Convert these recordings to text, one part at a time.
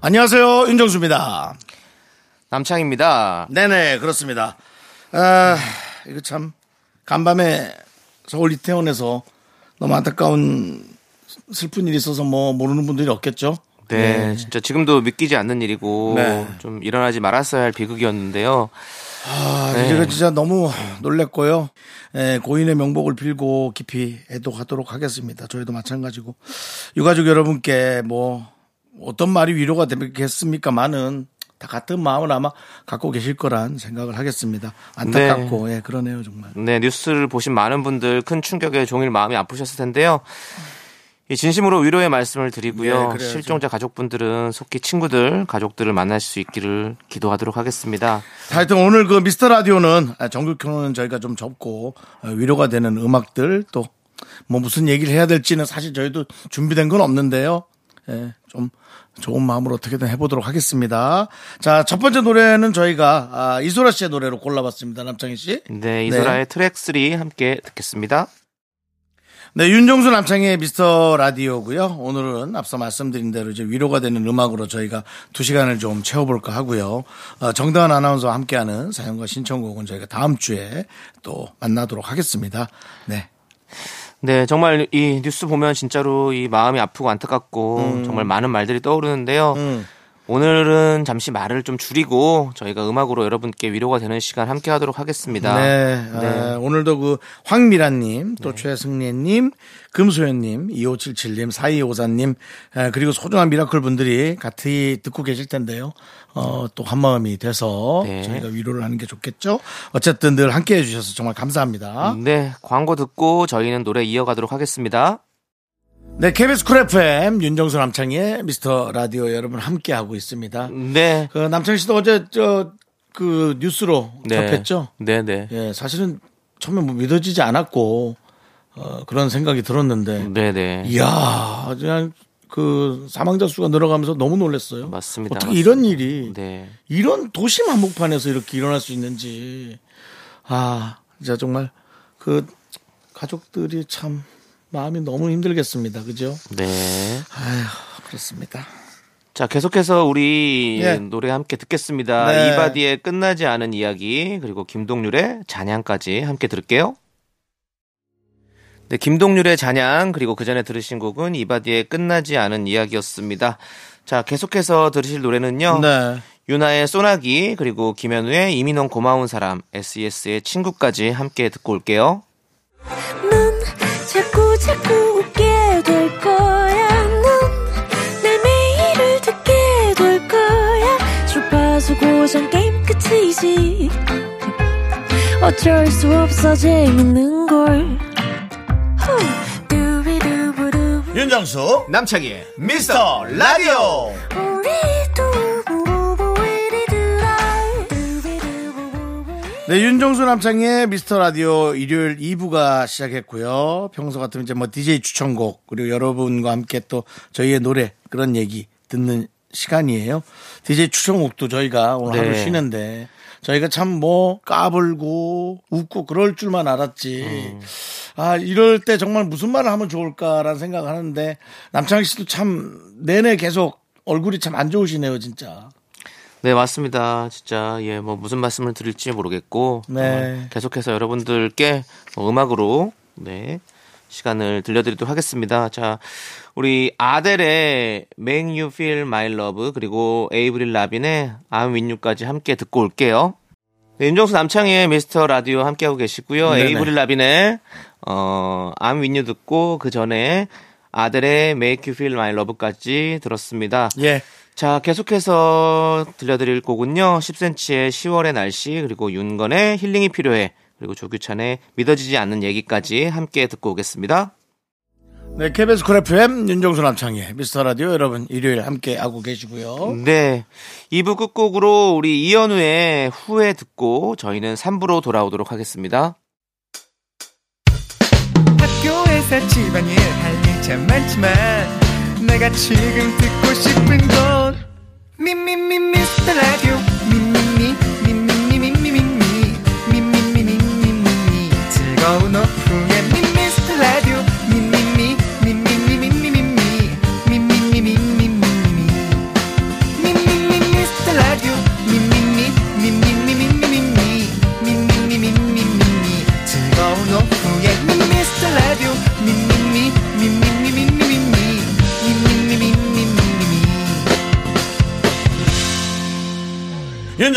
안녕하세요 윤정수입니다 남창입니다. 네네 그렇습니다 아 이거 참 간밤에 서울 이태원에서 너무 안타까운 슬픈 일이 있어서 뭐 모르는 분들이 없겠죠 네, 진짜 지금도 믿기지 않는 일이고 네. 좀 일어나지 말았어야 할 비극이었는데요. 아, 네. 이거 진짜 너무 놀랬고요. 예, 고인의 명복을 빌고 깊이 애도하도록 하겠습니다. 저희도 마찬가지고. 유가족 여러분께 뭐, 어떤 말이 위로가 되겠습니까만은 다 같은 마음을 아마 갖고 계실 거란 생각을 하겠습니다. 안타깝고, 예, 그러네요, 정말. 네, 뉴스를 보신 많은 분들 큰 충격에 종일 마음이 아프셨을 텐데요. 이 진심으로 위로의 말씀을 드리고요. 네. 실종자 가족분들은 속히 친구들, 가족들을 만날 수 있기를 기도하도록 하겠습니다. 하여튼 오늘 그 미스터 라디오는 아, 정규 코너는 저희가 좀 접고 어, 위로가 되는 음악들 또 뭐 무슨 얘기를 해야 될지는 사실 저희도 준비된 건 없는데요. 예, 좀 좋은 마음으로 어떻게든 해보도록 하겠습니다. 자, 첫 번째 노래는 저희가 아, 이소라 씨의 노래로 골라봤습니다. 남창희 씨. 네, 이소라의 트랙 3 함께 듣겠습니다. 네, 윤정수 남창의 미스터 라디오고요. 오늘은 앞서 말씀드린 대로 이제 위로가 되는 음악으로 저희가 두 시간을 좀 채워볼까 하고요. 어, 정다은 아나운서와 함께하는 사연과 신청곡은 저희가 다음 주에 또 만나도록 하겠습니다. 네. 네, 정말 이 뉴스 보면 진짜로 이 마음이 아프고 안타깝고 정말 많은 말들이 떠오르는데요. 음. 오늘은 잠시 말을 좀 줄이고 저희가 음악으로 여러분께 위로가 되는 시간 함께 하도록 하겠습니다. 네, 아, 오늘도 그 황미란님, 또 최승래님, 금소연님, 2577님, 4254님, 아, 그리고 소중한 미라클 분들이 같이 듣고 계실 텐데요. 어, 또 한마음이 돼서 네. 저희가 위로를 하는 게 좋겠죠. 어쨌든 늘 함께 해주셔서 정말 감사합니다. 네, 광고 듣고 저희는 노래 이어가도록 하겠습니다. 네, KBS 쿨 FM 윤정수 남창의 미스터 라디오 여러분 함께 하고 있습니다. 네. 그 남창희 씨도 어제 저 그 뉴스로 네. 접했죠. 네, 네. 예, 사실은 처음에 뭐 믿어지지 않았고 어, 그런 생각이 들었는데 네, 네. 이야 그냥 그 사망자 수가 늘어가면서 너무 놀랐어요. 맞습니다. 어떻게 맞습니다. 이런 일이 네. 이런 도심 한복판에서 이렇게 일어날 수 있는지 아 진짜 정말 그 가족들이 참 마음이 너무 힘들겠습니다. 그죠? 네. 아휴 그렇습니다. 자, 계속해서 우리 예. 노래 함께 듣겠습니다. 네. 이바디의 끝나지 않은 이야기, 그리고 김동률의 잔향까지 함께 들을게요. 네, 김동률의 잔향, 그리고 그 전에 들으신 곡은 이바디의 끝나지 않은 이야기였습니다. 자, 계속해서 들으실 노래는요. 네. 유나의 소나기, 그리고 김현우의 이민원 고마운 사람, SES의 친구까지 함께 듣고 올게요. 넌 자꾸 자꾸 웃게 될 거야. 넌내 매일을 듣게 될 거야. 주파수 고정 게임 끝이지. 어쩔 수 없어 재밌는 걸. 후. 두비두부두. 윤정수 남창희의 미스터 라디오 네, 윤정수 남창의 미스터 라디오 일요일 2부가 시작했고요. 평소 같으면 이제 뭐 DJ 추천곡, 그리고 여러분과 함께 또 저희의 노래, 그런 얘기 듣는 시간이에요. DJ 추천곡도 저희가 오늘 네. 하루 쉬는데, 저희가 참 뭐 까불고 웃고 그럴 줄만 알았지. 음. 아, 이럴 때 정말 무슨 말을 하면 좋을까라는 생각을 하는데, 남창희 씨도 참 내내 계속 얼굴이 참 안 좋으시네요, 진짜. 네, 맞습니다. 진짜, 예, 뭐, 무슨 말씀을 드릴지 모르겠고, 네. 어, 계속해서 여러분들께 뭐 음악으로, 네, 시간을 들려드리도록 하겠습니다. 자, 우리 아델의 Make You Feel My Love, 그리고 에이브릴 라빈의 I'm With You까지 함께 듣고 올게요. 네, 윤정수 남창희의 미스터 라디오 함께하고 계시고요. 네네. 에이브릴 라빈의, 어, I'm With You 듣고, 그 전에 아델의 Make You Feel My Love까지 들었습니다. 예. 자, 계속해서 들려드릴 곡은요. 10cm의 10월의 날씨, 그리고 윤건의 힐링이 필요해, 그리고 조규찬의 믿어지지 않는 얘기까지 함께 듣고 오겠습니다. 네, KBS 쿨 FM 윤정수 남창희 미스터 라디오 여러분 일요일 함께 하고 계시고요. 네. 2부 끝곡으로 우리 이현우의 후회 듣고 저희는 3부로 돌아오도록 하겠습니다. 학교에서 집안일 할 일 참 많지만 내가 지금 듣고 싶은 건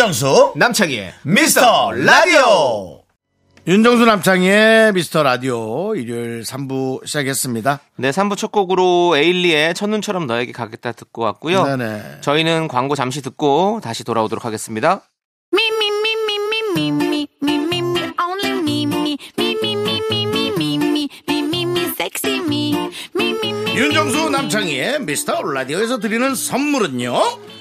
윤정수 남창희의 미스터 라디오 윤정수 남창희의 미스터 라디오 일요일 3부 시작했습니다. 네, 3부 첫 곡으로 에일리의 첫눈처럼 너에게 가겠다 듣고 왔고요. 네네. 저희는 광고 잠시 듣고 다시 돌아오도록 하겠습니다. 윤정수 남창희의 미스터 라디오에서 드리는 선물은요.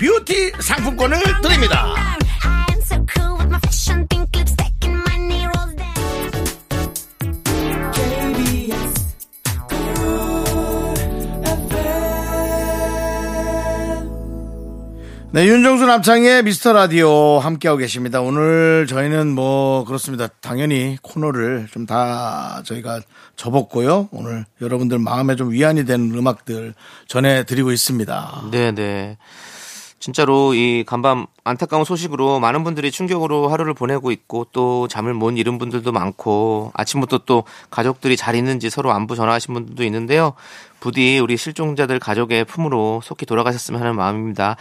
뷰티 상품권을 드립니다 I am so cool with my fashion pink lipstick and my knee rolls down. 네, 윤정수 남창의 미스터 라디오 함께하고 계십니다. 오늘 저희는 뭐, 그렇습니다. 당연히 코너를 좀 다 저희가 접었고요. 오늘 여러분들 마음에 좀 위안이 되는 음악들 전해드리고 있습니다. 네네. 진짜로 이 간밤 안타까운 소식으로 많은 분들이 충격으로 하루를 보내고 있고 또 잠을 못 이룬 분들도 많고 아침부터 또 가족들이 잘 있는지 서로 안부 전화하신 분들도 있는데요. 부디 우리 실종자들 가족의 품으로 속히 돌아가셨으면 하는 마음입니다.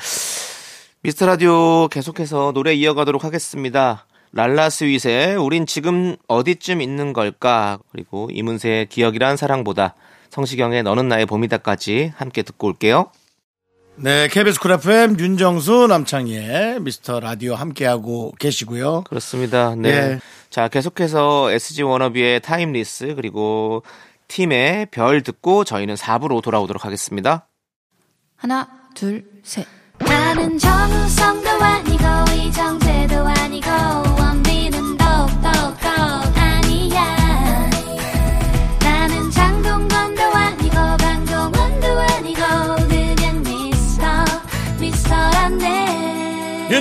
미스터 라디오 계속해서 노래 이어가도록 하겠습니다. 랄라 스윗의 우린 지금 어디쯤 있는 걸까? 그리고 이문세의 기억이란 사랑보다 성시경의 너는 나의 봄이다까지 함께 듣고 올게요. 네, KBS 쿨 FM 윤정수 남창희의 미스터 라디오 함께하고 계시고요. 그렇습니다. 네. 예. 자, 계속해서 SG 워너비의 Timeless 그리고 팀의 별 듣고 저희는 4부로 돌아오도록 하겠습니다. 하나, 둘, 셋. 나는 정우성도 아니고 이정재도 아니고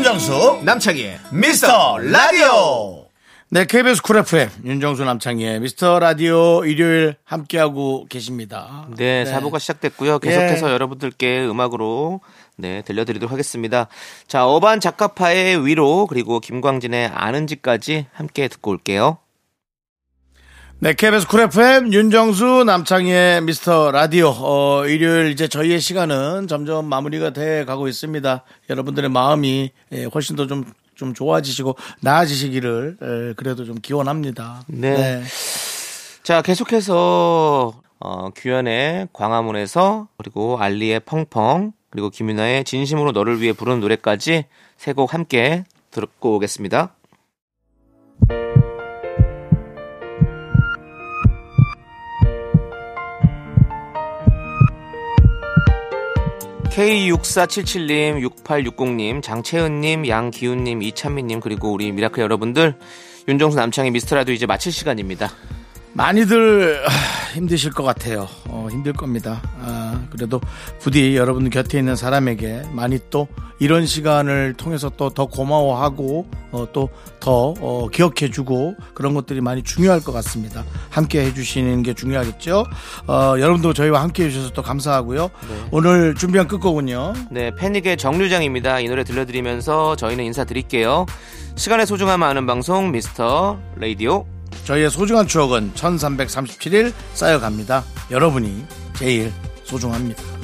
윤정수 남창희의 미스터 라디오. 네, KBS 쿨 FM 윤정수 남창희의 미스터 라디오 일요일 함께하고 계십니다. 네, 네. 4부가 시작됐고요. 계속해서 예. 여러분들께 음악으로 네, 들려드리도록 하겠습니다. 자, 어반자카파의 위로 그리고 김광진의 아는지까지 함께 듣고 올게요. 네, KBS 쿨 FM 윤정수 남창희의 미스터 라디오 어, 일요일 이제 저희의 시간은 점점 마무리가 돼 가고 있습니다. 여러분들의 마음이 예, 훨씬 더좀좀 좋아지시고 나아지시기를 예, 그래도 좀 기원합니다. 네. 자, 계속해서 어, 규현의 광화문에서 그리고 알리의 펑펑 그리고 김윤아의 진심으로 너를 위해 부르는 노래까지 세 곡 함께 듣고 오겠습니다. K6477님, 6860님, 장채은님, 양기훈님, 이찬미님, 그리고 우리 미라클 여러분들, 윤정수 남창의 미스터라도 이제 마칠 시간입니다. 많이들 아, 힘드실 것 같아요. 어, 힘들 겁니다. 아, 그래도 부디 여러분 곁에 있는 사람에게 많이 또 이런 시간을 통해서 또 더 고마워하고 어, 또더 어, 기억해주고 그런 것들이 많이 중요할 것 같습니다. 함께 해주시는 게 중요하겠죠. 어, 여러분도 저희와 함께 해주셔서 또 감사하고요. 오늘 준비한 끝곡은요. 네, 패닉의 정류장입니다. 이 노래 들려드리면서 저희는 인사드릴게요. 시간의 소중함 아는 방송, 미스터 라디오. 저희의 소중한 추억은 1337일 쌓여갑니다. 여러분이 제일 소중합니다.